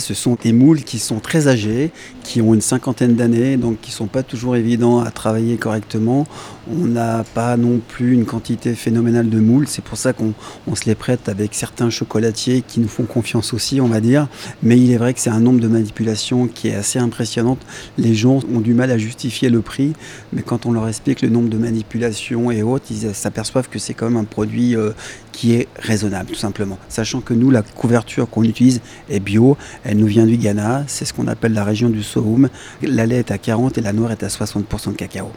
Ce sont des moules qui sont très âgés, qui ont une cinquantaine d'années, donc qui ne sont pas toujours évidents à travailler correctement. On n'a pas non plus une quantité phénoménale de moules, c'est pour ça qu'on se les prête avec certains chocolatiers qui nous font confiance aussi, on va dire. Mais il est vrai que c'est un nombre de manipulations qui est assez impressionnant. Les gens ont du mal à justifier le prix, mais quand on leur explique le nombre de manipulations et autres, ils s'aperçoivent que c'est quand même un produit euh, qui est raisonnable, tout simplement. Sachant que nous, la couverture qu'on utilise est bio, elle nous vient du Ghana, c'est ce qu'on appelle la région du Sohoum. La lait est à 40 et la noire est à 60% de cacao.